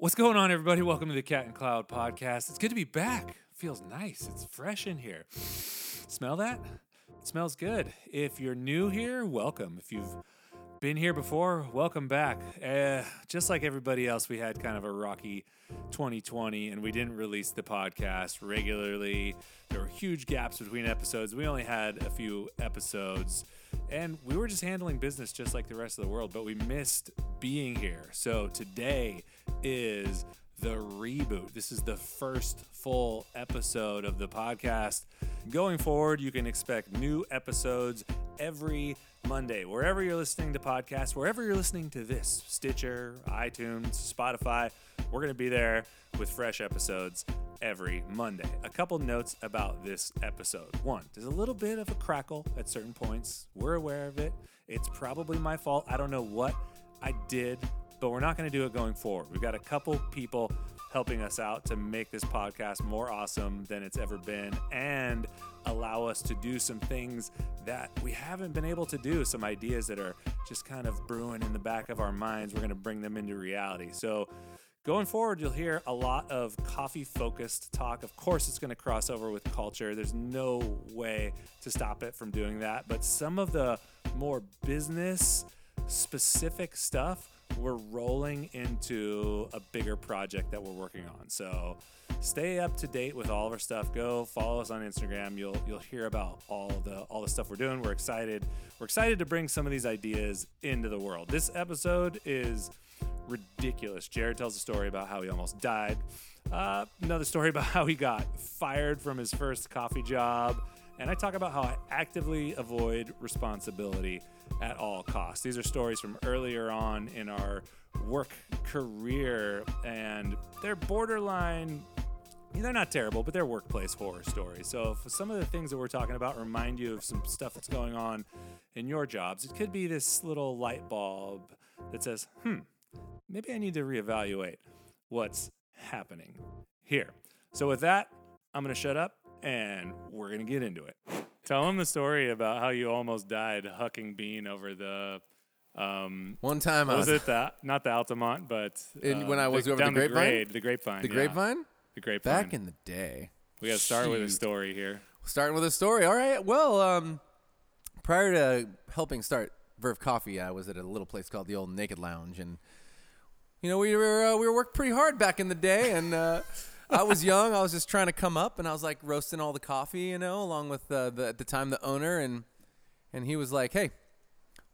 What's going on, everybody? Welcome to the Cat and Cloud podcast. It's good to be back. Feels nice. It's fresh in here. Smell that? It smells good. If you're new here, welcome. If you've been here before, welcome back. Uh, just like everybody else, we had kind of a rocky 2020 and we didn't release the podcast regularly. There were huge gaps between episodes. We only had a few episodes and we were just handling business just like the rest of the world, but we missed being here. So today is the reboot. This is the first full episode of the podcast. Going forward, you can expect new episodes every Monday. Wherever you're listening to podcasts, wherever you're listening to this, Stitcher, iTunes, Spotify, we're going to be there with fresh episodes every Monday. A couple notes about this episode. One, there's a little bit of a crackle at certain points. We're aware of it. It's probably my fault. I don't know what I did, but we're not going to do it going forward. We've got a couple people helping us out to make this podcast more awesome than it's ever been and allow us to do some things that we haven't been able to do, some ideas that are just kind of brewing in the back of our minds. We're going to bring them into reality. So, Going forward, you'll hear a lot of coffee focused talk. Of course, it's going to cross over with culture. There's no way to stop it from doing that. But some of the more business specific stuff, we're rolling into a bigger project that we're working on. So stay up to date with all of our stuff. Go follow us on Instagram. You'll you'll hear about all the all the stuff we're doing. We're excited. We're excited to bring some of these ideas into the world. This episode is ridiculous. Jared tells a story about how he almost died. Uh, another story about how he got fired from his first coffee job. And I talk about how I actively avoid responsibility at all costs. These are stories from earlier on in our work career, and they're borderline. They're not terrible, but they're workplace horror stories. So, if some of the things that we're talking about remind you of some stuff that's going on in your jobs, it could be this little light bulb that says, hmm, maybe I need to reevaluate what's happening here. So, with that, I'm going to shut up and we're going to get into it. Tell them the story about how you almost died hucking bean over the. Um, One time I was was it that not the Altamont, but In- uh, when I was the, over the grapevine? grade, the grapevine, the yeah. grapevine the grapevine. back in the day. we got to start with a story here. Starting with a story. All right. Well, um, prior to helping start Verve Coffee, I was at a little place called the Old Naked Lounge, and you know we were uh, we were working pretty hard back in the day, and uh, I was young. I was just trying to come up, and I was like roasting all the coffee, you know, along with uh, the at the time the owner, and and he was like, "Hey,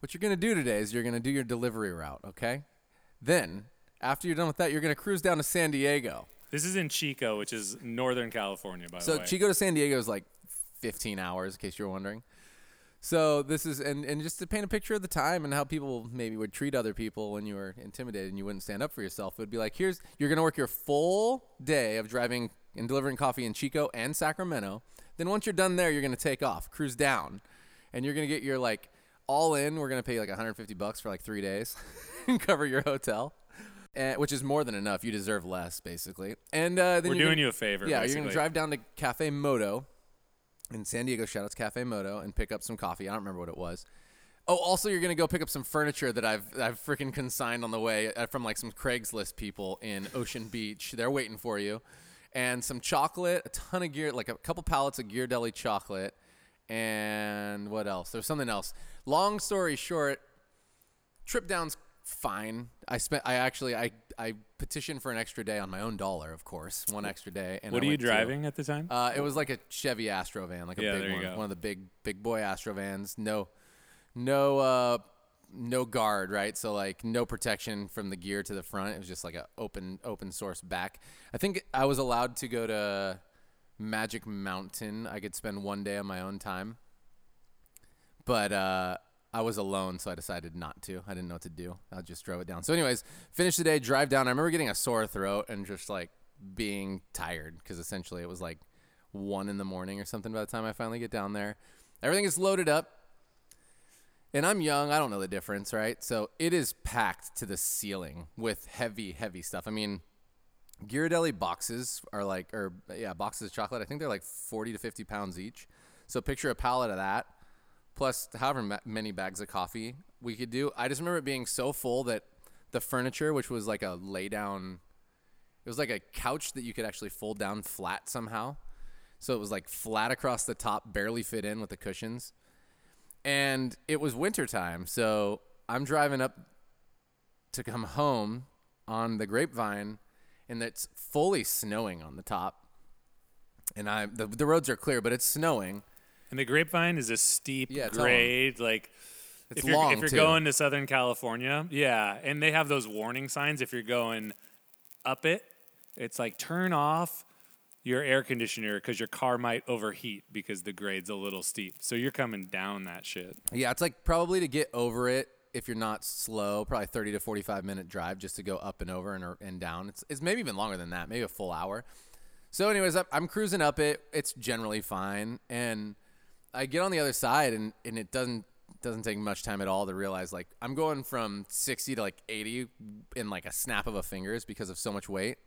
what you're gonna do today is you're gonna do your delivery route, okay? Then after you're done with that, you're gonna cruise down to San Diego." This is in Chico, which is Northern California, by So the way. So Chico to San Diego is like 15 hours, in case you're wondering. So this is and, and just to paint a picture of the time and how people maybe would treat other people when you were intimidated and you wouldn't stand up for yourself. It would be like, here's you're gonna work your full day of driving and delivering coffee in Chico and Sacramento. Then once you're done there, you're gonna take off, cruise down, and you're gonna get your like all in. We're gonna pay like 150 bucks for like three days and cover your hotel. And, which is more than enough. You deserve less, basically. And uh, then We're doing gonna- you a favor. yeah, you're gonna drive down to Cafe Moto in San Diego. Shout out to Cafe Moto and pick up some coffee. I don't remember what it was. Oh, also you're gonna go pick up some furniture that I've I've freaking consigned on the way uh, from like some Craigslist people in Ocean Beach. They're waiting for you, and some chocolate, a ton of gear, like a couple pallets of Ghirardelli chocolate, and what else? There's something else. Long story short, trip down's fine. I spent. I actually I I petitioned for an extra day on my own dollar, of course, one extra day. And What I are you went to- driving at the time? uh, it was like a Chevy Astro van, like a Yeah, big one, go. one of the big big boy Astro vans. No, no, uh, no guard, right? So like no protection from the gear to the front. It was just like a open open source back. I think I was allowed to go to Magic Mountain. I could spend one day on my own time, but uh, I was alone, so I decided not to. I didn't know what to do. I just drove it down. So, anyways, finished the day, drive down. I remember getting a sore throat and just like being tired because essentially it was like one in the morning or something by the time I finally get down there. Everything is loaded up. And I'm young, I don't know the difference, right? So it is packed to the ceiling with heavy, heavy stuff. I mean, Ghirardelli boxes are like, or yeah, boxes of chocolate. I think they're like 40 to 50 pounds each. So picture a pallet of that, plus however ma- many bags of coffee we could do. I just remember it being so full that the furniture, which was like a lay down It was like a couch that you could actually fold down flat somehow. So it was like flat across the top, barely fit in with the cushions. And it was wintertime. So I'm driving up to come home on the grapevine, and it's fully snowing on the top. And I the, the roads are clear, but it's snowing. And the grapevine is a steep Yeah, grade, like It's if you're, long if you're going to Southern California, yeah, and they have those warning signs if you're going up it. It's like turn off your air conditioner because your car might overheat because the grade's a little steep. So you're coming down that shit. Yeah, it's like probably to get over it if you're not slow, probably 30 to 45 minute drive just to go up and over and, and down. It's, it's maybe even longer than that, maybe a full hour. So, anyways, I'm cruising up it. It's generally fine, and I get on the other side, and, and it doesn't doesn't take much time at all to realize like I'm going from 60 to like 80 in like a snap of a fingers because of so much weight.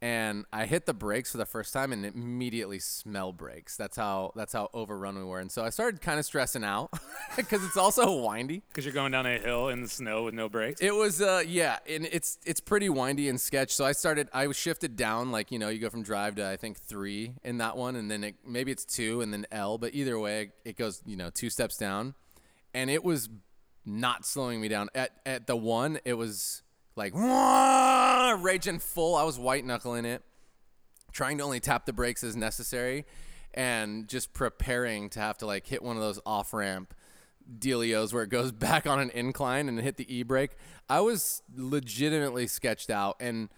And I hit the brakes for the first time and immediately smell brakes. That's how that's how overrun we were. And so I started kind of stressing out because it's also windy. Because you're going down a hill in the snow with no brakes. It was uh yeah, and it's it's pretty windy and sketch. So I started I was shifted down like, you know, you go from drive to I think 3 in that one and then it, maybe it's 2 and then L, but either way it goes, you know, two steps down. And it was not slowing me down. At at the one, it was like raging full. I was white knuckling it, trying to only tap the brakes as necessary and just preparing to have to like hit one of those off ramp dealios where it goes back on an incline and hit the e brake. I was legitimately sketched out and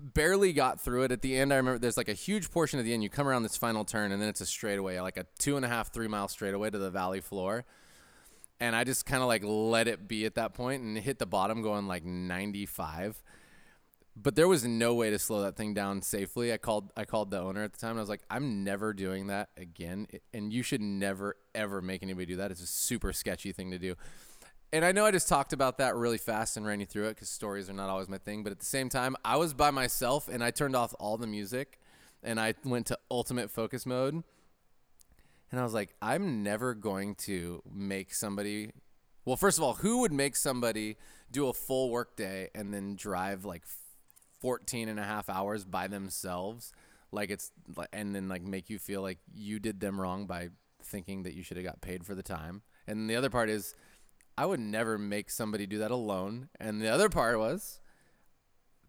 barely got through it. At the end, I remember there's like a huge portion at the end. You come around this final turn and then it's a straightaway, like a two and a half, three mile straightaway to the valley floor. And I just kind of like let it be at that point and hit the bottom going like 95 but there was no way to slow that thing down safely. I called I called the owner at the time and I was like, I'm never doing that again. And you should never ever make anybody do that. It's a super sketchy thing to do. And I know I just talked about that really fast and ran you through it because stories are not always my thing. But at the same time, I was by myself and I turned off all the music and I went to ultimate focus mode. And I was like, I'm never going to make somebody. Well, first of all, who would make somebody do a full work day and then drive like 14 and a half hours by themselves like it's and then like make you feel like you did them wrong by thinking that you should have got paid for the time and the other part is i would never make somebody do that alone and the other part was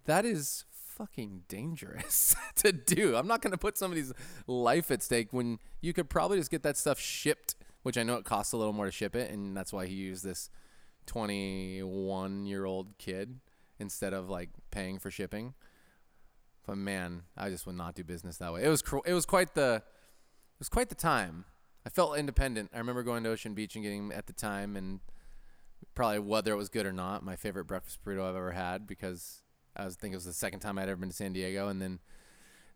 that is fucking dangerous to do i'm not going to put somebody's life at stake when you could probably just get that stuff shipped which i know it costs a little more to ship it and that's why he used this 21 year old kid instead of like paying for shipping. But man, I just would not do business that way. It was cr- it was quite the it was quite the time. I felt independent. I remember going to Ocean Beach and getting at the time and probably whether it was good or not, my favorite breakfast burrito I've ever had because I was think it was the second time I'd ever been to San Diego and then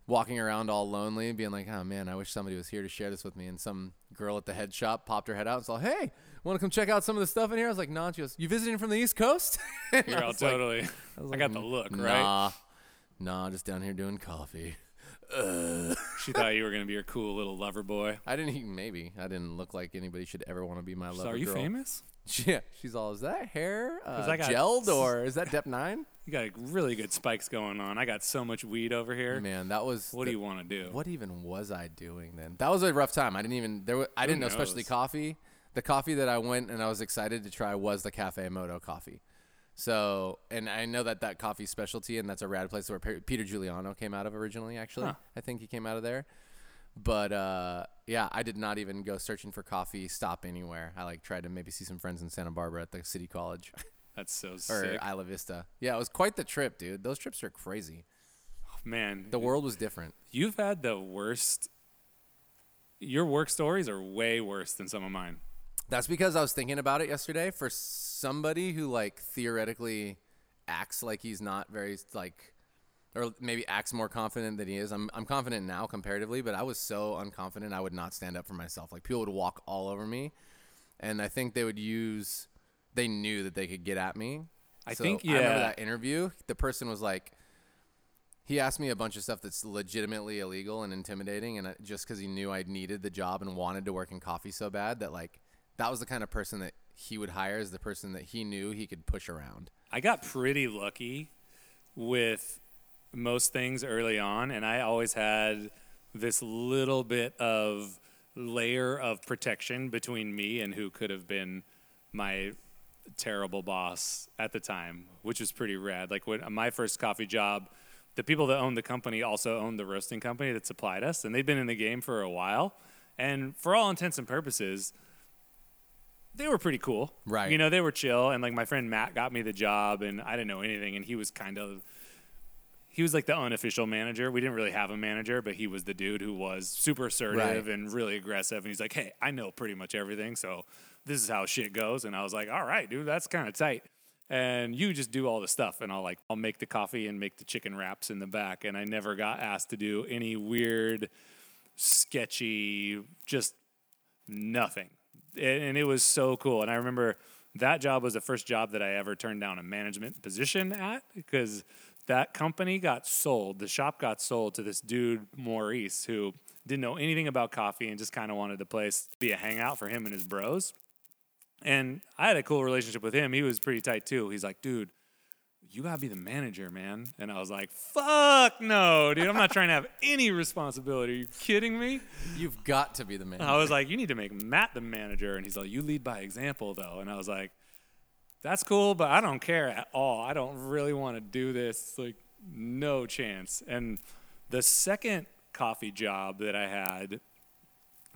walking around all lonely and being like, "Oh man, I wish somebody was here to share this with me." And some girl at the head shop popped her head out and said, "Hey, want to come check out some of the stuff in here?" I was like, "No." She goes, "You visiting from the East Coast?" You're all was like, totally. was I got the look, right? Nah, nah, just down here doing coffee. She thought you were gonna be her cool little lover boy. I didn't even maybe I didn't look like anybody should ever want to be my So lover are you girl. famous? Yeah, she's all. Is that hair uh, I got- gelled or is that Dep Nine? You got really good spikes going on. I got so much weed over here. Man, that was. What the- do you want to do? What even was I doing then? That was a rough time. I didn't even there. wa- I didn't know especially coffee. The coffee that I went and I was excited to try was the Cafe Moto coffee. So, and I know that that coffee specialty, and that's a rad place where Peter Giuliano came out of originally. Actually, Huh. I think he came out of there. But uh, yeah, I did not even go searching for coffee stop anywhere. I like tried to maybe see some friends in Santa Barbara at the City College That's so or sick, Isla Vista. Yeah, it was quite the trip, dude. Those trips are crazy. Oh, man. The world was different. You've had the worst. Your work stories are way worse than some of mine. That's because I was thinking about it yesterday. For somebody who like theoretically acts like he's not very like, or maybe acts more confident than he is. I'm I'm confident now comparatively, but I was so unconfident I would not stand up for myself. Like people would walk all over me, and I think they would use. They knew that they could get at me. I So think I remember yeah. that interview. The person was like, he asked me a bunch of stuff that's legitimately illegal and intimidating, and just because he knew I needed the job and wanted to work in coffee so bad that like that was the kind of person that he would hire as the person that he knew he could push around. I got pretty lucky with most things early on, and I always had this little bit of layer of protection between me and who could have been my terrible boss at the time, which was pretty rad. Like when my first coffee job, the people that owned the company also owned the roasting company that supplied us, and they'd been in the game for a while. And for all intents and purposes, they were pretty cool. Right. You know, they were chill. And like my friend Matt got me the job, and I didn't know anything, and he was kind of. He was like the unofficial manager. We didn't really have a manager, but he was the dude who was super assertive Right. and really aggressive. And he's like, "Hey, I know pretty much everything, so this is how shit goes." And I was like, "All right, dude, that's kind of tight." And you just do all the stuff, and I'll like I'll make the coffee and make the chicken wraps in the back. And I never got asked to do any weird, sketchy, just nothing. And, it was so cool. And I remember that job was the first job that I ever turned down a management position at because that company got sold. The shop got sold to this dude, Maurice, who didn't know anything about coffee and just kind of wanted the place to be a hangout for him and his bros. And I had a cool relationship with him. He was pretty tight too. He's like, dude, you gotta be the manager, man. And I was like, fuck no, dude. I'm not trying to have any responsibility. Are you kidding me? You've got to be the man. I was like, you need to make Matt the manager. And he's like, you lead by example, though. And I was like, that's cool, but I don't care at all. I don't really want to do this. Like, no chance. And the second coffee job that I had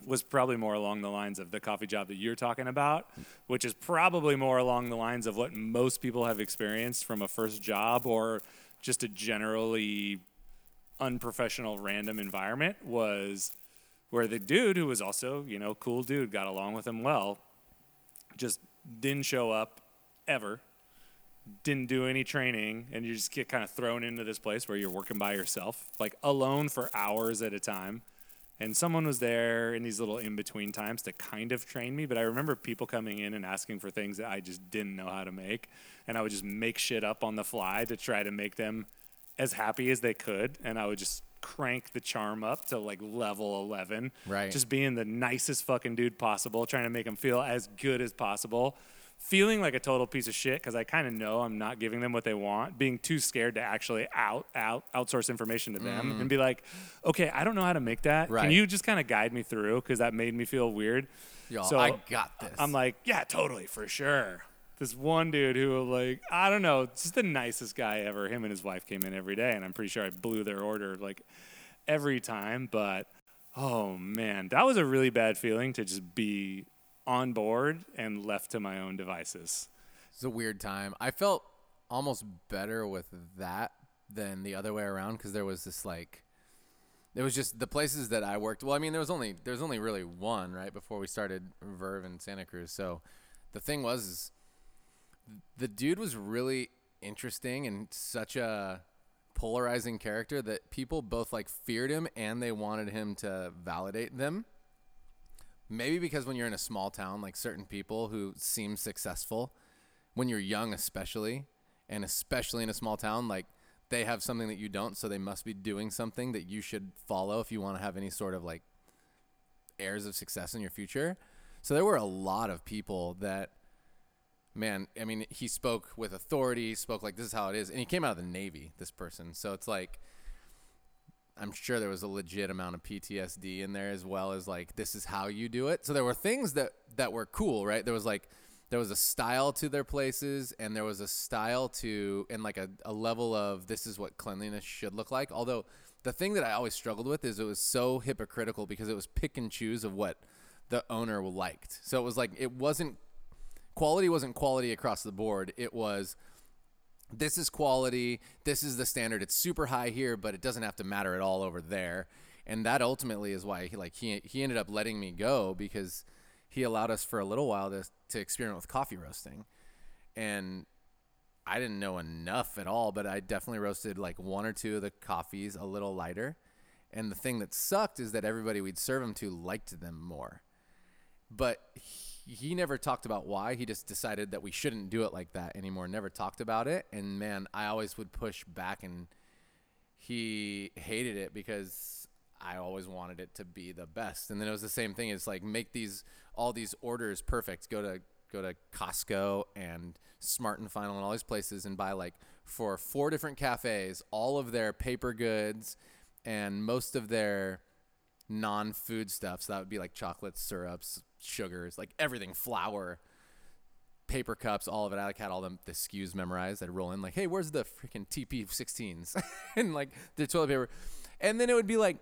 was probably more along the lines of the coffee job that you're talking about, which is probably more along the lines of what most people have experienced from a first job or just a generally unprofessional random environment was where the dude who was also, you know, cool dude, got along with him well, just didn't show up ever, didn't do any training, and you just get kind of thrown into this place where you're working by yourself, like alone for hours at a time. And someone was there in these little in between times to kind of train me, but I remember people coming in and asking for things that I just didn't know how to make. And I would just make shit up on the fly to try to make them as happy as they could. And I would just crank the charm up to like level 11. Right. Just being the nicest fucking dude possible, trying to make them feel as good as possible. Feeling like a total piece of shit because I kind of know I'm not giving them what they want. Being too scared to actually out out outsource information to them mm. and be like, okay, I don't know how to make that. Can you just kind of guide me through? Because that made me feel weird. Y'all, so I got this. I'm like, yeah, totally, for sure. This one dude who, like, I don't know, just the nicest guy ever. Him and his wife came in every day, and I'm pretty sure I blew their order like every time. But oh man, that was a really bad feeling to just be on board and left to my own devices. It's a weird time. I felt almost better with that than the other way around because there was this like, there was just the places that I worked. Well, I mean, there was only there was only really one right before we started Verve in Santa Cruz. So the thing was, the dude was really interesting and such a polarizing character that people both like feared him and they wanted him to validate them. Maybe because when you're in a small town, like certain people who seem successful, when you're young especially, and especially in a small town, like they have something that you don't, so they must be doing something that you should follow if you want to have any sort of like heirs of success in your future. So there were a lot of people that man, I mean, he spoke with authority, spoke like this is how it is. And he came out of the Navy, this person. So it's like I'm sure there was a legit amount of PTSD in there as well as like this is how you do it. So there were things that that were cool, right? There was like there was a style to their places and there was a style to and like a, a level of this is what cleanliness should look like. Although the thing that I always struggled with is it was so hypocritical because it was pick and choose of what the owner liked. So it was like it wasn't quality wasn't quality across the board. It was this is quality. This is the standard. It's super high here, but it doesn't have to matter at all over there. And that ultimately is why he like he he ended up letting me go because he allowed us for a little while to to experiment with coffee roasting. And I didn't know enough at all, but I definitely roasted like one or two of the coffees a little lighter. And the thing that sucked is that everybody we'd serve them to liked them more. But he, he never talked about why. He just decided that we shouldn't do it like that anymore. Never talked about it. And man, I always would push back, and he hated it because I always wanted it to be the best. And then it was the same thing. It's like make these all these orders perfect. Go to go to Costco and Smart and Final and all these places and buy like for four different cafes, all of their paper goods and most of their non-food stuff. So that would be like chocolates, syrups, sugars, like everything, flour, paper cups, all of it. I like had all them the SKUs memorized. I'd roll in like, hey, where's the freaking TP 16s and like the toilet paper, and then it would be like.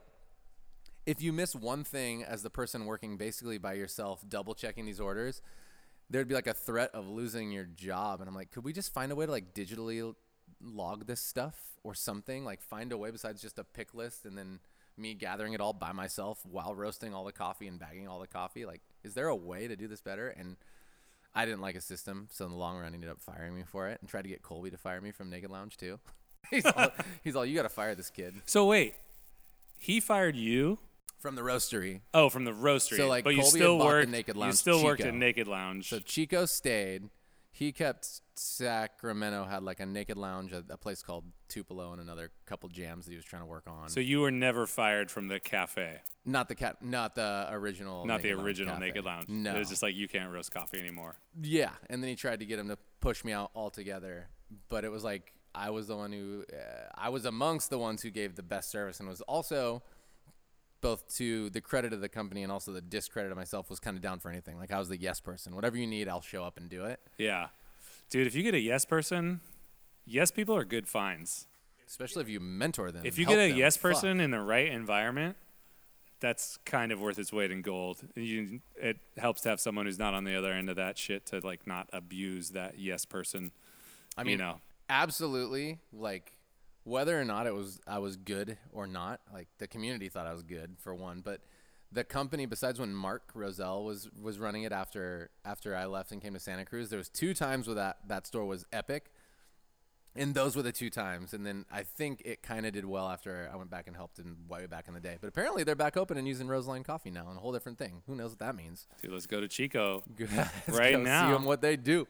If you miss one thing as the person working basically by yourself, double checking these orders, there'd be like a threat of losing your job. And I'm like, could we just find a way to like digitally log this stuff or something? Like find a way besides just a pick list and then me gathering it all by myself while roasting all the coffee and bagging all the coffee. Like, is there a way to do this better? And I didn't like a system, so in the long run, he ended up firing me for it and tried to get Colby to fire me from Naked Lounge too. he's all, he's all, you got to fire this kid So wait, he fired you? from the roastery. Oh, from the roastery. So, like, but you Colby had still worked. Naked you Lounge still worked Chico. at Naked Lounge. So Chico stayed. He kept Sacramento had like a Naked Lounge, a, a place called Tupelo, and another couple jams that he was trying to work on. So you were never fired from the cafe, not the cat, not the original, not the Naked Lounge original Cafe. Naked Lounge. No, it was just like you can't roast coffee anymore. Yeah, and then he tried to get him to push me out altogether, but it was like I was the one who uh, I was amongst the ones who gave the best service, and was also both to the credit of the company and also the discredit of myself was kind of down for anything. Like I was the yes person. Whatever you need, I'll show up and do it. Yeah, dude. If you get a yes person, yes people are good finds. Especially if you mentor them. If you get a them. yes Fuck. person in the right environment, that's kind of worth its weight in gold. You, it helps to have someone who's not on the other end of that shit to like not abuse that yes person. I mean, you know, absolutely. Like whether or not it was I was good or not, like the community thought I was good for one, but the company besides when Mark Roselle was was running it after after I left and came to Santa Cruz, there was two times where that that store was epic. And those were the two times, and then I think it kind of did well after I went back and helped in way back in the day. But apparently they're back open and using Roseline coffee now, and a whole different thing. Who knows what that means? dude, let's go to Chico. Right go now. see 'em what they do.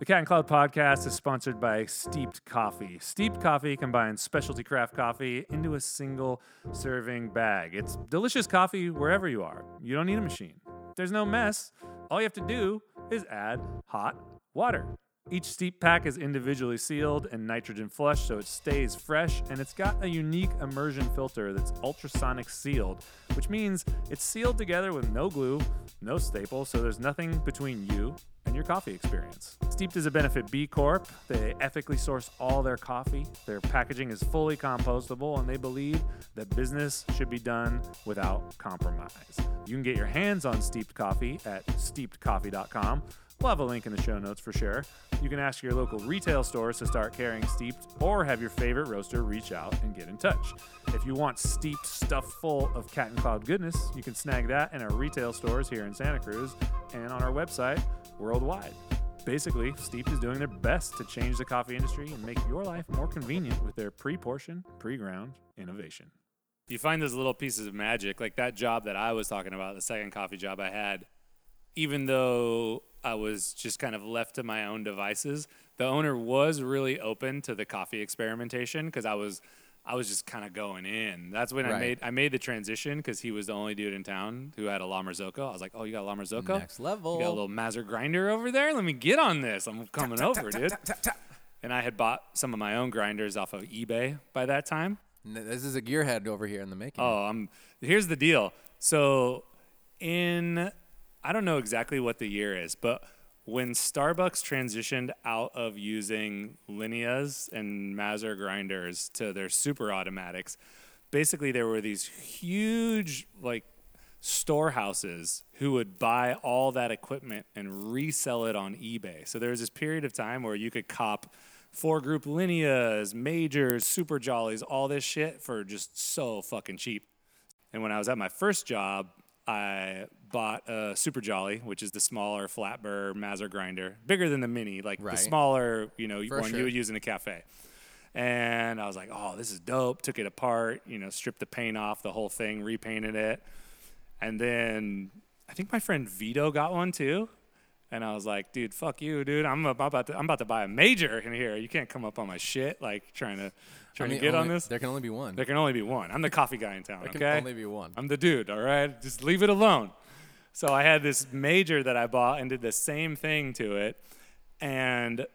The Cat and Cloud podcast is sponsored by Steeped Coffee. Steeped Coffee combines specialty craft coffee into a single serving bag. It's delicious coffee wherever you are. You don't need a machine. There's no mess. All you have to do is add hot water. Each steep pack is individually sealed and nitrogen flushed so it stays fresh, and it's got a unique immersion filter that's ultrasonic sealed, which means it's sealed together with no glue, no staple, so there's nothing between you and your coffee experience. Steeped is a benefit B Corp. They ethically source all their coffee. Their packaging is fully compostable, and they believe that business should be done without compromise. You can get your hands on steeped coffee at steepedcoffee.com. We'll have a link in the show notes for sure. You can ask your local retail stores to start carrying steeped or have your favorite roaster reach out and get in touch. If you want steeped stuff full of cat and cloud goodness, you can snag that in our retail stores here in Santa Cruz and on our website worldwide. Basically, Steeped is doing their best to change the coffee industry and make your life more convenient with their pre portion, pre ground innovation. You find those little pieces of magic, like that job that I was talking about, the second coffee job I had, even though I was just kind of left to my own devices, the owner was really open to the coffee experimentation because I was I was just kind of going in. That's when I made I made the transition because he was the only dude in town who had a La Marzocco. I was like, "Oh, you got a La Marzocco? Next level. You got a little Mazzer grinder over there? Let me get on this. I'm coming over, dude." And I had bought some of my own grinders off of eBay by that time. This is a gearhead over here in the making. Oh, I'm. here's the deal. So, in I don't know exactly what the year is, but when Starbucks transitioned out of using Lineas and Mazzer grinders to their super automatics, basically there were these huge like storehouses who would buy all that equipment and resell it on eBay. So there was this period of time where you could cop four group Lineas, Mazzers, super jollies, all this shit for just so fucking cheap. And when I was at my first job, I bought a Super Jolly, which is the smaller flat burr Mazzer grinder, bigger than the mini, like Right. the smaller, you know, For one sure. you would use in a cafe. And I was like, oh, this is dope. Took it apart, you know, stripped the paint off, the whole thing, repainted it. And then I think my friend Vito got one too. And I was like, dude, fuck you, dude. I'm about to I'm about to buy a Mazzer in here. You can't come up on my shit like trying to I trying mean, to get on this. There can only be one. There can only be one. I'm the coffee guy in town. There okay. can only be one. I'm the dude. All right. Just leave it alone. So I had this Mazzer that I bought and did the same thing to it, and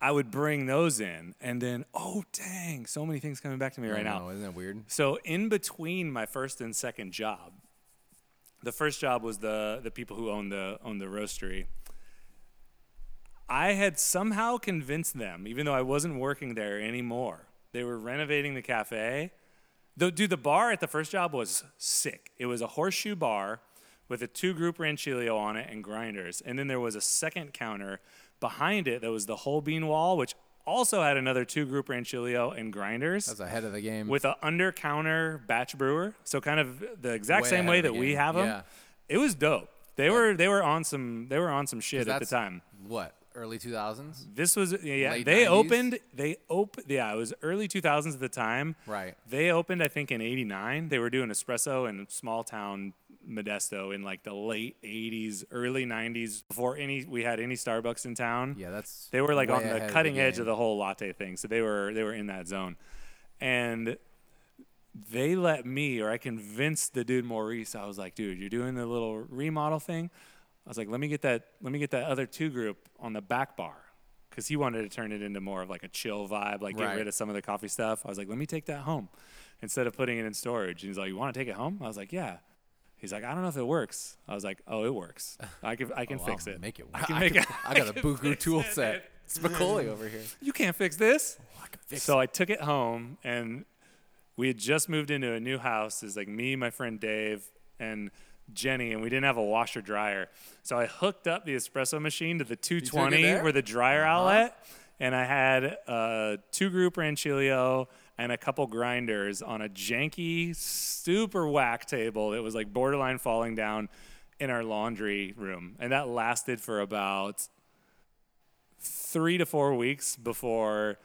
I would bring those in, and then oh dang, so many things coming back to me right now. know, isn't that weird? So in between my first and second job, the first job was the the people who owned the owned the roastery. I had somehow convinced them, even though I wasn't working there anymore. They were renovating the cafe. Though, dude, the bar at the first job was sick. It was a horseshoe bar with a two group Rancilio on it and grinders. And then there was a second counter behind it that was the whole bean wall, which also had another two group Rancilio and grinders That's ahead of the game. with an under counter batch brewer. So kind of the exact Way same way that we have them. Yeah. It was dope. They were they were on some they were on some shit at the time. What early 2000s? This was yeah. Late they 90s? opened. They opened. Yeah, it was early 2000s at the time. Right. They opened, I think, in '89. They were doing espresso in small town Modesto in like the late '80s, early '90s, before any we had any Starbucks in town. Yeah, that's. They were like on the of cutting edge of the whole latte thing. So they were they were in that zone. And they let me or I convinced the dude Maurice, I was like, dude, you're doing the little remodel thing. I was like, let me get that let me get that other two group on the back bar. Cause he wanted to turn it into more of like a chill vibe, like get rid of some of the coffee stuff. I was like, let me take that home instead of putting it in storage. And he's like, you want to take it home? I was like, yeah. He's like, I don't know if it works. I was like, oh, it works. I can I oh, can Oh, fix I'll it. Make it. I can I make could- it. I got a can tool it, set. Macaulay over here. You can't fix this. Oh, I can fix So I took it home, and we had just moved into a new house. It's like me, my friend Dave, and Jenny, and we didn't have a washer dryer. So I hooked up the espresso machine to the 220 there? where the dryer uh-huh. outlet, and I had a two group Rancilio and a couple grinders on a janky, super whack table that was like borderline falling down in our laundry room, and that lasted for about three to four weeks before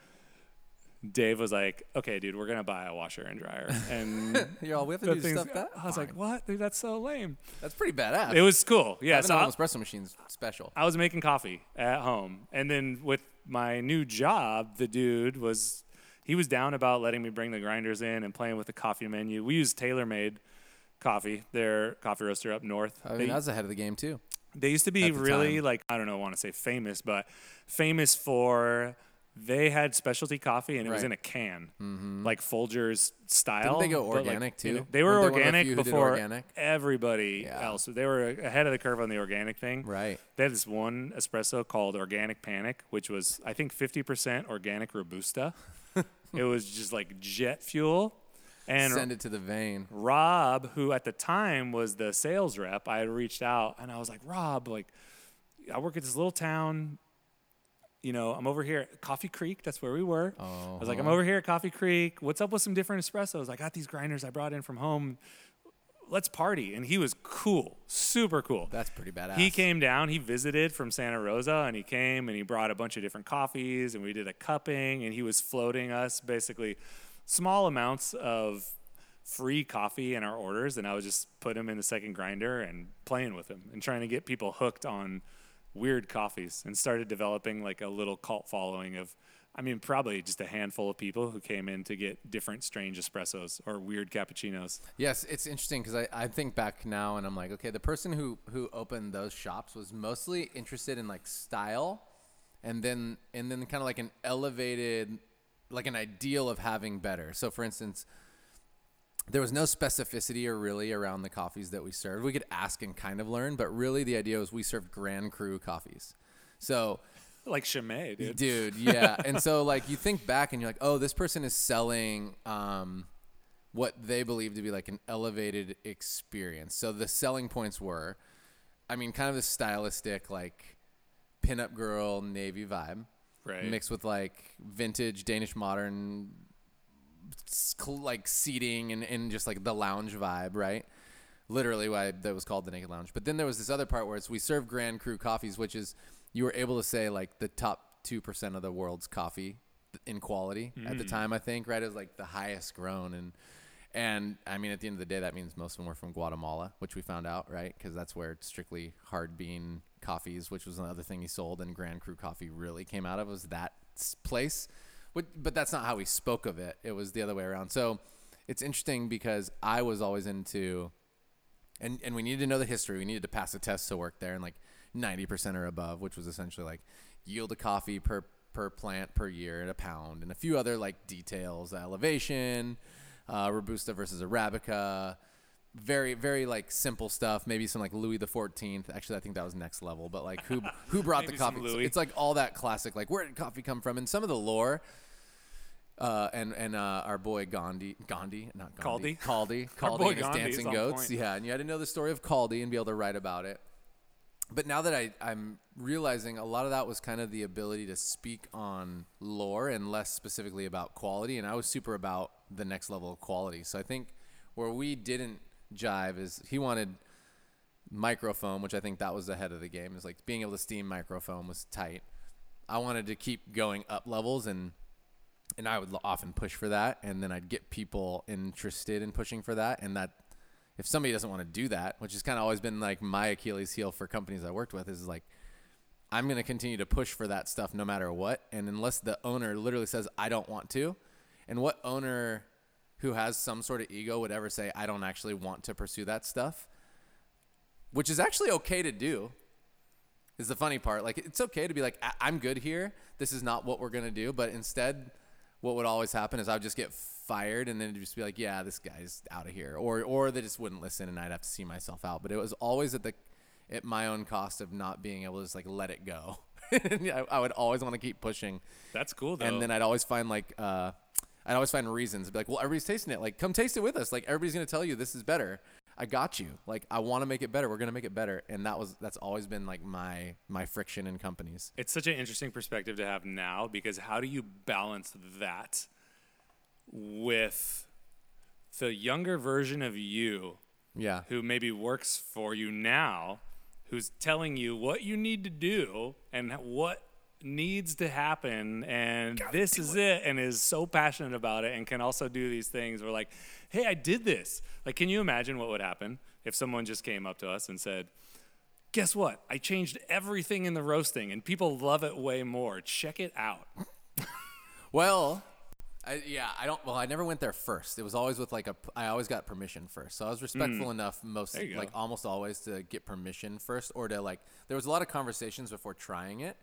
Dave was like, "Okay, dude, we're gonna buy a washer and dryer." And You're all, we have to do things- stuff that. I was like, "What, dude? That's so lame." That's pretty badass. It was cool. Yeah, Having so a I, home espresso machine's special. I was making coffee at home, and then with my new job, the dude was he was down about letting me bring the grinders in and playing with the coffee menu. We use Taylor Maid coffee, their coffee roaster up north. I mean, They- that's ahead of the game too. they used to be really time. like I don't know, want to say famous, but famous for they had specialty coffee and it was in a can, mm-hmm. like Folgers style. Didn't they go like, organic, in too? They were Weren't they one of the organic before organic? everybody Yeah. else. They were ahead of the curve on the organic thing. Right. They had this one espresso called Organic Panic, which was I think 50% organic robusta. it was just like jet fuel. And Send it to the vein. Rob, who at the time was the sales rep, I had reached out and I was like, Rob, like, I work at this little town. You know, I'm over here at Coffee Creek. That's where we were. I was like, I'm uh-huh. over here at Coffee Creek. What's up with some different espressos? I got these grinders I brought in from home. Let's party. And he was cool, super cool. That's pretty badass. He came down, he visited from Santa Rosa, and he came and he brought a bunch of different coffees, and we did a cupping, and he was floating us basically small amounts of free coffee in our orders, and I was just putting him in the second grinder and playing with him and trying to get people hooked on weird coffees, and started developing like a little cult following of. I mean, probably just a handful of people who came in to get different strange espressos or weird cappuccinos. Yes, it's interesting because I, I think back now and I'm like, okay, the person who who opened those shops was mostly interested in like style, and then and then kind of like an elevated, like an ideal of having better. So for instance, there was no specificity or really around the coffees that we served. We could ask and kind of learn, but really the idea was we served Grand Cru coffees. So Like Chimay, dude. dude yeah and so like you think back and you're like oh this person is selling um what they believe to be like an elevated experience so the selling points were i mean kind of a stylistic like pinup girl navy vibe Right. mixed with like vintage danish modern like seating and, and just like the lounge vibe right literally why that was called the naked lounge but then there was this other part where it's we serve grand cru coffees which is you were able to say like the top 2% of the world's coffee in quality at the mm. time i think right? It was like the highest grown. And and i mean at the end of the day that means most of them were from guatemala which we found out right? Because that's where strictly hard bean coffees which was another thing he sold and grand cru coffee really came out of was that place. But- but that's not how we spoke of it. It was the other way around. So it's interesting because i was always into and and we needed to know the history. We needed to pass a test to work there, and like ninety percent or above, which was essentially like yield of coffee per per plant per year at a pound, and a few other like details, elevation, uh, robusta versus arabica. Very, very like simple stuff. Maybe some like Louis the Fourteenth. Actually, I think that was next level. But like, who who brought the coffee? It's-. It's like all that classic. Like, where did coffee come from? And some of the lore. Uh, and and uh, our boy Gandhi, Gandhi, not Gandhi, Kaldi, Our Kaldi and his Gandhi dancing goats. point. Yeah, and you had to know the story of Kaldi and be able to write about it. But now that I, I'm realizing a lot of that was kind of the ability to speak on lore and less specifically about quality. And I was super about the next level of quality. So I think where we didn't jive is he wanted microfoam, which I think that was ahead of the game. Is like being able to steam microfoam was tight. I wanted to keep going up levels and and I would often push for that, and then I'd get people interested in pushing for that, and that if somebody doesn't want to do that, which has kind of always been like my Achilles heel for companies I worked with, is like I'm going to continue to push for that stuff no matter what, and unless the owner literally says I don't want to, and what owner who has some sort of ego would ever say I don't actually want to pursue that stuff, which is actually okay to do. Is the funny part. Like it's okay to be like I- I'm good here. This is not what we're gonna do. But instead, what would always happen is I would just get fired, and then it'd just be like, yeah, this guy's out of here, or or they just wouldn't listen, and I'd have to see myself out. But it was always at the at my own cost of not being able to just like let it go. I, I would always want to keep pushing, That's cool though. and then I'd always find like uh, I'd always find reasons. To be like, well, everybody's tasting it. Like, come taste it with us. Like, everybody's gonna tell you this is better. I got you. Like, I want to make it better. We're gonna make it better. And that was that's always been like my my friction in companies. it's such an interesting perspective to have now because how do you balance that with the younger version of you Yeah. who maybe works for you now, who's telling you what you need to do and what needs to happen, and this is it. and is so passionate about it, and can also do these things. We're like, hey, I did this. Like, can you imagine what would happen if someone just came up to us and said, Guess what? I changed everything in the roasting, and people love it way more. Check it out. Well, I, yeah, I don't. Well, I never went there first. It was always with like a. I always got permission first, so I was mm. respectful enough most, like go. almost always, to get permission first, or to like. There was a lot of conversations before trying it.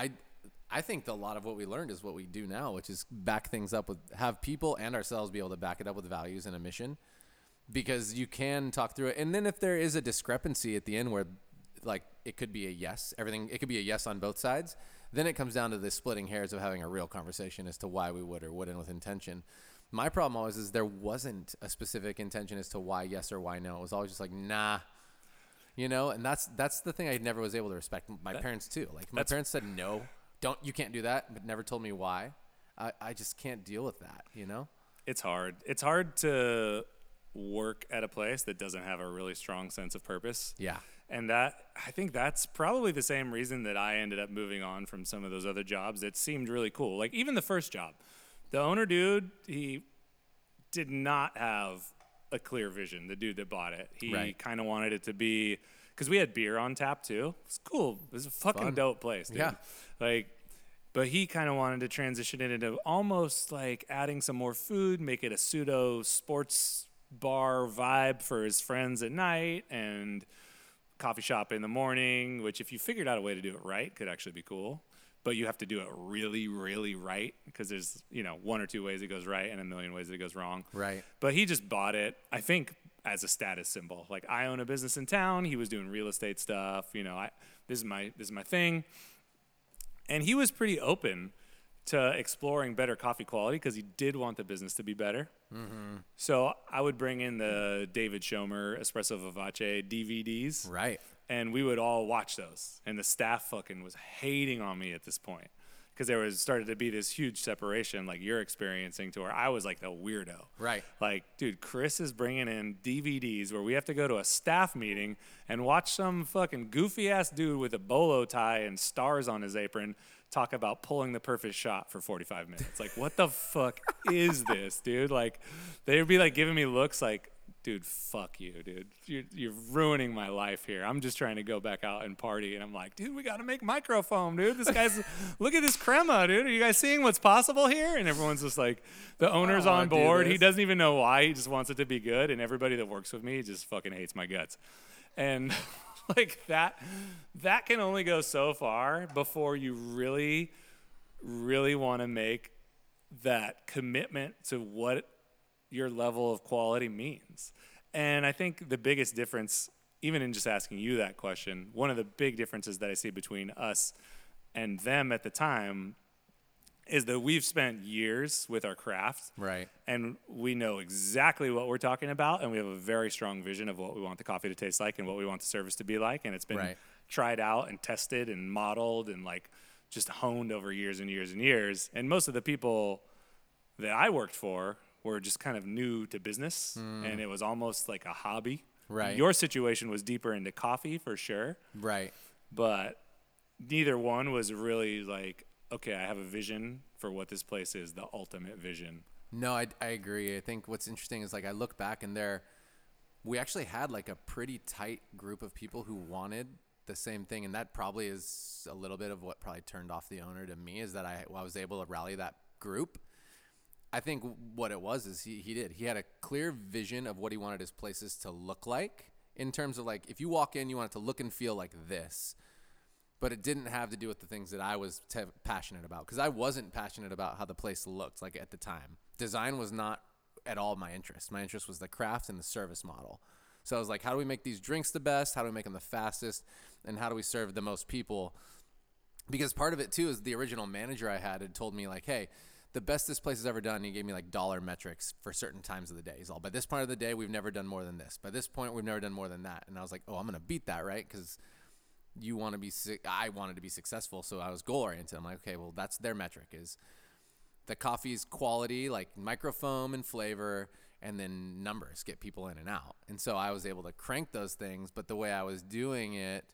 I, I think a lot of what we learned is what we do now, which is back things up with have people and ourselves be able to back it up with values and a mission, because you can talk through it, and then if there is a discrepancy at the end where, like, it could be a yes, everything it could be a yes on both sides. Then it comes down to the splitting hairs of having a real conversation as to why we would or wouldn't with intention. My problem always is there wasn't a specific intention as to why yes or why no. It was always just like nah, you know. And that's that's the thing I never was able to respect. My parents too. Like my parents said no, don't you can't do that, but never told me why. I, I just can't deal with that. You know. It's hard. It's hard to work at a place that doesn't have a really strong sense of purpose. Yeah. And that I think that's probably the same reason that I ended up moving on from some of those other jobs that seemed really cool. Like even the first job. The owner dude, he did not have a clear vision, the dude that bought it. He Right. kind of wanted it to be cuz we had beer on tap too. It's cool. It was a fucking Fun. dope place, dude. Yeah. Like but he kind of wanted to transition it into almost like adding some more food, make it a pseudo sports bar vibe for his friends at night and coffee shop in the morning, which if you figured out a way to do it right could actually be cool. But you have to do it really, really right because there's, you know, one or two ways it goes right and a million ways it goes wrong. Right. But he just bought it, I think, as a status symbol. Like I own a business in town. He was doing real estate stuff. You know, I this is my this is my thing. And he was pretty open to exploring better coffee quality because he did want the business to be better. Mm-hmm. So I would bring in the David Schomer Espresso Vivace DVDs Right. And we would all watch those. And the staff fucking was hating on me at this point because there was started to be this huge separation, like you're experiencing, to where I was like the weirdo. Right. Like, dude, Chris is bringing in DVDs where we have to go to a staff meeting and watch some fucking goofy ass dude with a bolo tie and stars on his apron talk about pulling the perfect shot for 45 minutes. Like, what the fuck is this, dude? Like, they would be like giving me looks like, dude, fuck you, dude. You're, you're ruining my life here. I'm just trying to go back out and party. And I'm like, dude, we got to make microfoam, dude. This guy's, look at this crema, dude. Are you guys seeing what's possible here? And everyone's just like, the owner's oh, on board. He doesn't even know why. He just wants it to be good. And everybody that works with me just fucking hates my guts. And like that, that can only go so far before you really really want to make that commitment to what your level of quality means. And I think the biggest difference, even in just asking you that question, one of the big differences that I see between us and them at the time is that we've spent years with our craft. Right. And we know exactly what we're talking about. And we have a very strong vision of what we want the coffee to taste like and what we want the service to be like. And it's been Right. tried out and tested and modeled and like just honed over years and years and years. And most of the people that I worked for were just kind of new to business hmm. and it was almost like a hobby. Right. Your situation was deeper into coffee for sure, Right. but neither one was really like, okay, I have a vision for what this place is, the ultimate vision. No, I, I agree. I think what's interesting is like I look back and there, we actually had like a pretty tight group of people who wanted the same thing, and that probably is a little bit of what probably turned off the owner to me is that I, I was able to rally that group. I think what it was is he, he did. He had a clear vision of what he wanted his places to look like in terms of like if you walk in, you want it to look and feel like this but it didn't have to do with the things that I was te- passionate about because I wasn't passionate about how the place looked like at the time. Design was not at all my interest. My interest was the craft and the service model. So I was like, how do we make these drinks the best? How do we make them the fastest? And how do we serve the most people? Because part of it too is the original manager I had had told me like, hey, the best this place has ever done. He gave me like dollar metrics for certain times of the day. He's all by this point of the day we've never done more than this. By this point we've never done more than that. And I was like, oh, I'm gonna beat that, right? Because you want to be I wanted to be successful, so I was goal oriented. I'm like, okay, well, that's their metric is the coffee's quality, like microfoam and flavor, and then numbers get people in and out. And so I was able to crank those things, but the way I was doing it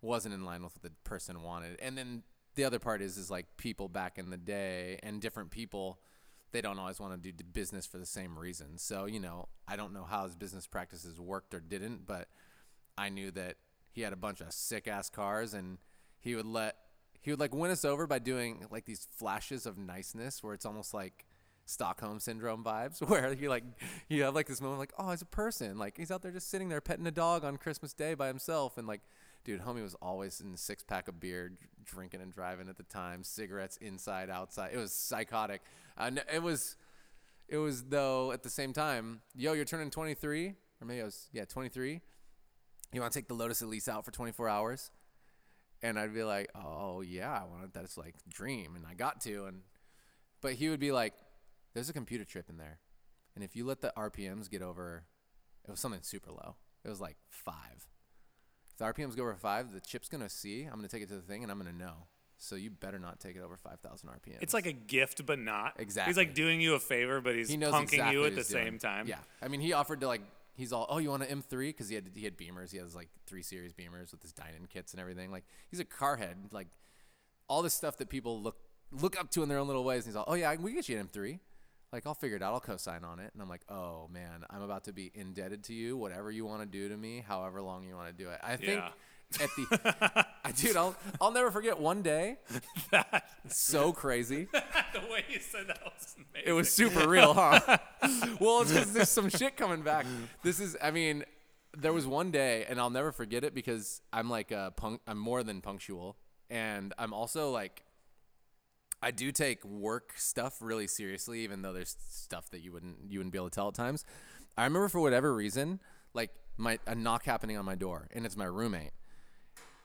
wasn't in line with what the person wanted. And then the other part is is like people back in the day and different people they don't always want to do business for the same reasons. So, you know, I don't know how his business practices worked or didn't, but I knew that he had a bunch of sick ass cars and he would let he would like win us over by doing like these flashes of niceness where it's almost like Stockholm syndrome vibes where you like you have like this moment like oh he's a person like he's out there just sitting there petting a dog on Christmas Day by himself and like dude homie was always in six pack of beer drinking and driving at the time cigarettes inside outside it was psychotic n- it was it was though at the same time yo you're turning 23 or maybe I was yeah 23 you want to take the Lotus Elise out for 24 hours? And I'd be like, oh yeah, I wanted that's like dream, and I got to, and but he would be like, there's a computer chip in there, and if you let the RPMs get over, it was something super low. It was like five. If the RPMs go over five, the chip's gonna see. I'm gonna take it to the thing, and I'm gonna know. So you better not take it over 5,000 RPMs. It's like a gift, but not. exactly. He's like doing you a favor, but he's he knows punking exactly you at the doing. same time. Yeah, I mean, he offered to like. He's all, oh, you want an M3? Because he had he had Beamers. He has like three series Beamers with his Dinan kits and everything. Like he's a car head. Like all this stuff that people look look up to in their own little ways. And he's all, oh yeah, we can get you an M3. Like I'll figure it out. I'll co-sign on it. And I'm like, oh man, I'm about to be indebted to you. Whatever you want to do to me, however long you want to do it. I think Yeah. at the, I, dude, I'll I'll never forget one day. so crazy. the way you said that was amazing. It was super real, huh? well, it's because there's some shit coming back. This is, I mean, there was one day, and I'll never forget it because I'm like a punk. I'm more than punctual, and I'm also like, I do take work stuff really seriously, even though there's stuff that you wouldn't you wouldn't be able to tell at times. I remember for whatever reason, like my a knock happening on my door, and it's my roommate.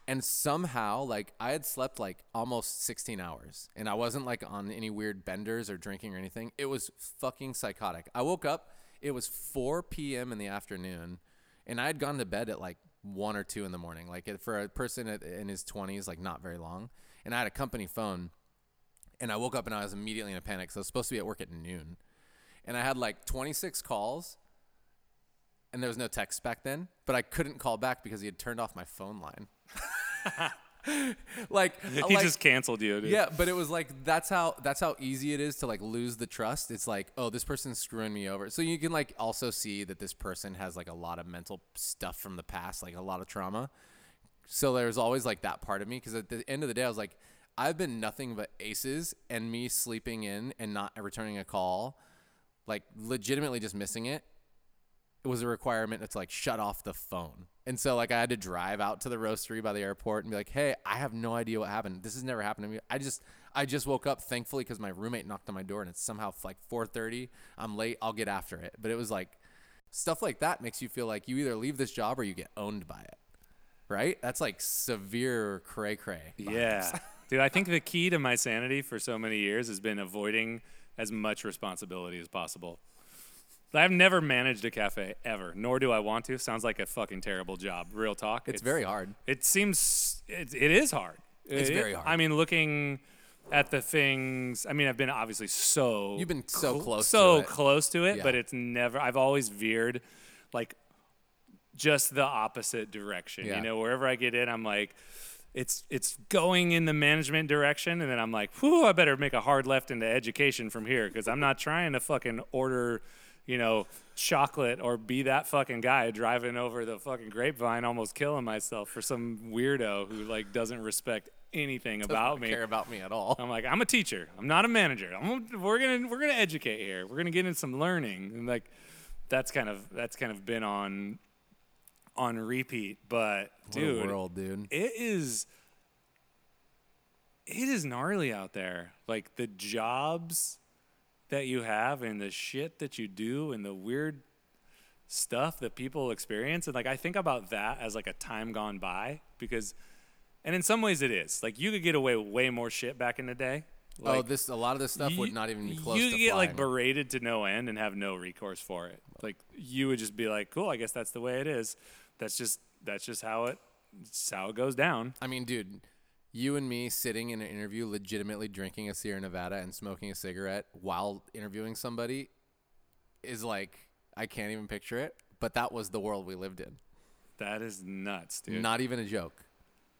And somehow like i had slept like almost 16 hours and i wasn't like on any weird benders or drinking or anything. It was fucking psychotic. I woke up it was 4 p.m in the afternoon and i had gone to bed at like 1 or 2 in the morning. Like for a person in his 20s like not very long. And i had a company phone and i woke up and i was immediately in a panic so i was supposed to be at work at noon. And i had like 26 calls and there was no text back then but i couldn't call back because he had turned off my phone line. Like He like, just canceled you, dude. yeah but it was like that's how that's how easy it is to like lose the trust. It's like oh this person's screwing me over. So you can like also see that this person has like a lot of mental stuff from the past like a lot of trauma. So there's always like that part of me because at the end of the day i was like i've been nothing but aces and me sleeping in and not returning a call like legitimately just missing it it was a requirement to like shut off the phone. And so like I had to drive out to the roastery by the airport and be like, "Hey, I have no idea what happened. This has never happened to me. I just I just woke up, thankfully, because my roommate knocked on my door, and it's somehow like 4:30. I'm late. I'll get after it. But it was like stuff like that makes you feel like you either leave this job or you get owned by it. Right? That's like severe cray cray. Yeah. Dude, I think the key to my sanity for so many years has been avoiding as much responsibility as possible. I've never managed a cafe ever, nor do I want to. Sounds like a fucking terrible job. Real talk. It's, very hard. It seems it, it is hard. It's It- very hard. I mean, looking at the things. I mean, I've been obviously so You've been so cl- close to so it. close to it, Yeah. but it's never. I've always veered like just the opposite direction. Yeah. You know, wherever I get in, I'm like. It's it's going in the management direction, and then I'm like, whew, I better make a hard left into education from here because I'm not trying to fucking order, you know, chocolate or be that fucking guy driving over the fucking grapevine, almost killing myself for some weirdo who like doesn't respect anything about me. Don't me. care about me at all. I'm like, I'm a teacher. I'm not a manager. I'm, we're gonna we're gonna educate here. We're gonna get in some learning, and like, that's kind of that's kind of been on on repeat. But What dude, world, dude. it is it is gnarly out there. Like the jobs that you have and the shit that you do and the weird stuff that people experience and like I think about that as like a time gone by because and in some ways it is. Like you could get away with way more shit back in the day. oh, this a lot of this stuff would not even be close You to could get like berated to no end and have no recourse for it. Like you would just be like, "Cool, I guess that's the way it is. That's just that's just how it it's how it goes down." I mean, dude, you and me sitting in an interview, legitimately drinking a Sierra Nevada and smoking a cigarette while interviewing somebody, is like I can't even picture it. But that was the world we lived in. That is nuts, dude. Not even a joke.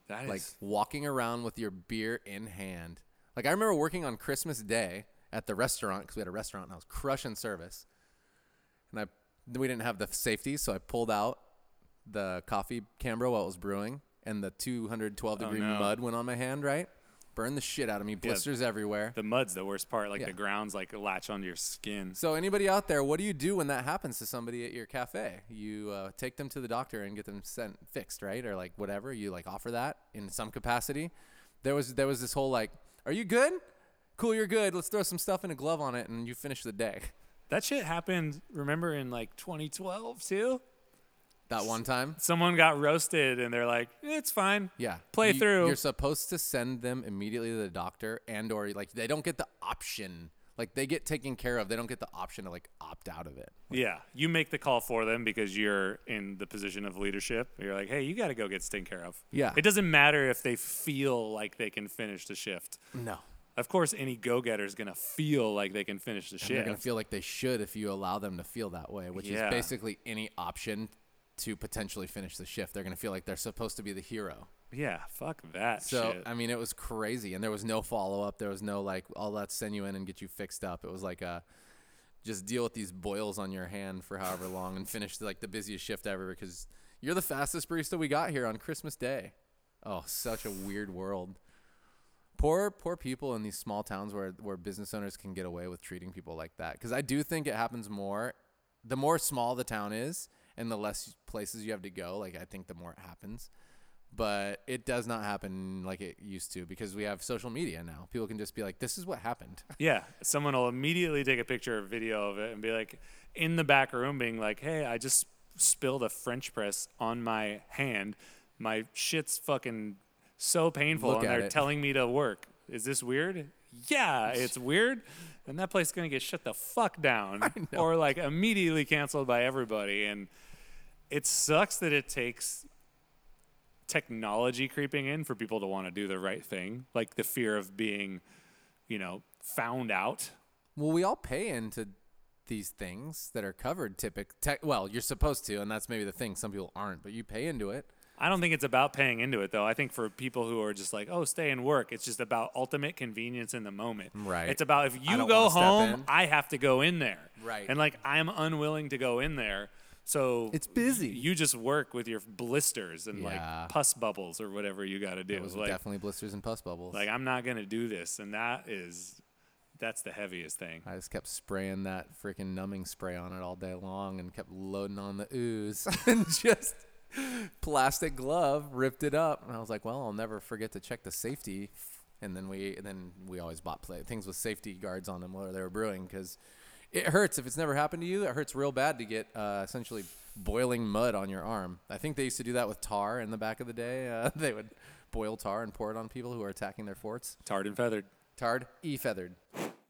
that is Like walking around with your beer in hand. Like I remember working on Christmas Day at the restaurant because we had a restaurant and I was crushing service. And I we didn't have the safety, so I pulled out the coffee Cambro while it was brewing, and the 212 degree Oh, no. mud went on my hand. Right, burned the shit out of me, blisters everywhere. the mud's the worst part. Like Yeah. the grounds like latch onto your skin. So anybody out there, what do you do when that happens to somebody at your cafe? You uh, take them to the doctor and get them sent fixed, right? Or like whatever. You like offer that in some capacity. There was there was this whole like, are you good? Cool, you're good. Let's throw some stuff in a glove on it, and you finish the day. That shit happened. Remember in like 2012 too? That one time, Someone got roasted, and they're like, "It's fine." yeah. Play You- through. You're supposed to send them immediately to the doctor, and or like they don't get the option. Like they get taken care of. They don't get the option to like opt out of it. Yeah, you make the call for them because you're in the position of leadership. You're like, hey, you got to go get taken care of. Yeah. It doesn't matter if they feel like they can finish the shift. No. Of course, any go-getter is gonna feel like they can finish the And they're gonna feel like they should if you allow them to feel that way, which Yeah. is basically any option to potentially finish the shift. They're gonna feel like they're supposed to be the hero. yeah, fuck that So shit. I mean, it was crazy, and there was no follow up. There was no like, "Oh, let's send you in and get you fixed up." It was like a just deal with these boils on your hand for however long and finish like the busiest shift ever because you're the fastest barista we got here on Christmas Day. Oh, such a weird world. Poor, poor people in these small towns where where business owners can get away with treating people like that. Because I do think it happens more. The more small the town is, and the less places you have to go, like I think the more it happens. But it does not happen like it used to because we have social media now. People can just be like, "This is what happened." Yeah, someone will immediately take a picture or video of it and be like, in the back room, being like, "Hey, I just spilled a French press on my hand. My shit's fucking so painful, Look and they're it." telling me to work. Is this weird? Yeah, it's weird." And that place is gonna get shut the fuck down, or like immediately canceled by everybody. And it sucks that it takes technology creeping in for people to want to do the right thing, like the fear of being, you know, found out. Well, we all pay into these things that are covered. Typic, te- well, you're supposed to, and that's maybe the thing. Some people aren't, but you pay into it. I don't think it's about paying into it though. I think for people who are just like, oh, stay and work, it's just about ultimate convenience in the moment. Right. It's about if you go home. I have to go in there. Right. And like I'm unwilling to go in there. So It's busy. You just work with your blisters and Yeah. like pus bubbles or whatever you got to do. It was like, definitely blisters and pus bubbles. like I'm not gonna do this, and that is, that's the heaviest thing. I just kept spraying that freaking numbing spray on it all day long and kept loading on the ooze and just plastic glove ripped it up. And I was like, well, I'll never forget to check the safety and then we and then we always bought play things with safety guards on them while they were brewing because it hurts if it's never happened to you. It hurts real bad to get uh, essentially boiling mud on your arm. I think they used to do that with tar in the back of the day. Uh, they would boil tar and pour it on people who are attacking their forts. Tarred and feathered. Tarred, e feathered.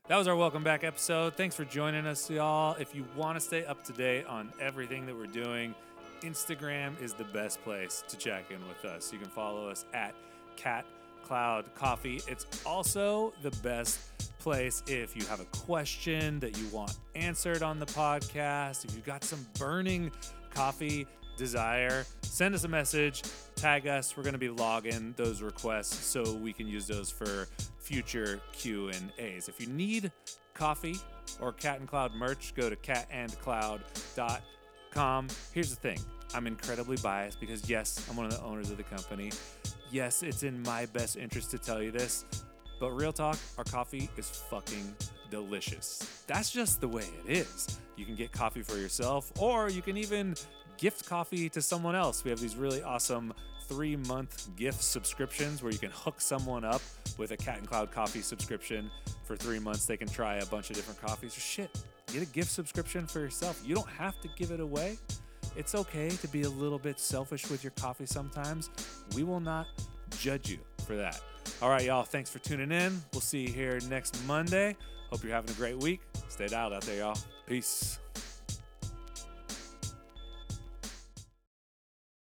That was our welcome back episode. Thanks for joining us, y'all. If you want to stay up to date on everything that we're doing, Instagram is the best place to check in with us. You can follow us at Cat Cloud Coffee. It's also the best place if you have a question that you want answered on the podcast, if you've got some burning coffee desire, send us a message, tag us. We're going to be logging those requests so we can use those for future Q and A's. If you need coffee or Cat and Cloud merch, go to catandcloud.com. Here's the thing. I'm incredibly biased because yes, I'm one of the owners of the company. Yes, it's in my best interest to tell you this, but real talk, our coffee is fucking delicious. That's just the way it is. You can get coffee for yourself, or you can even gift coffee to someone else. We have these really awesome three month gift subscriptions where you can hook someone up with a Cat and Cloud coffee subscription for three months. They can try a bunch of different coffees. Or shit, get a gift subscription for yourself. You don't have to give it away. It's okay to be a little bit selfish with your coffee sometimes. We will not judge you for that. All right, y'all. Thanks for tuning in. We'll see you here next Monday. Hope you're having a great week. Stay dialed out there, y'all. Peace.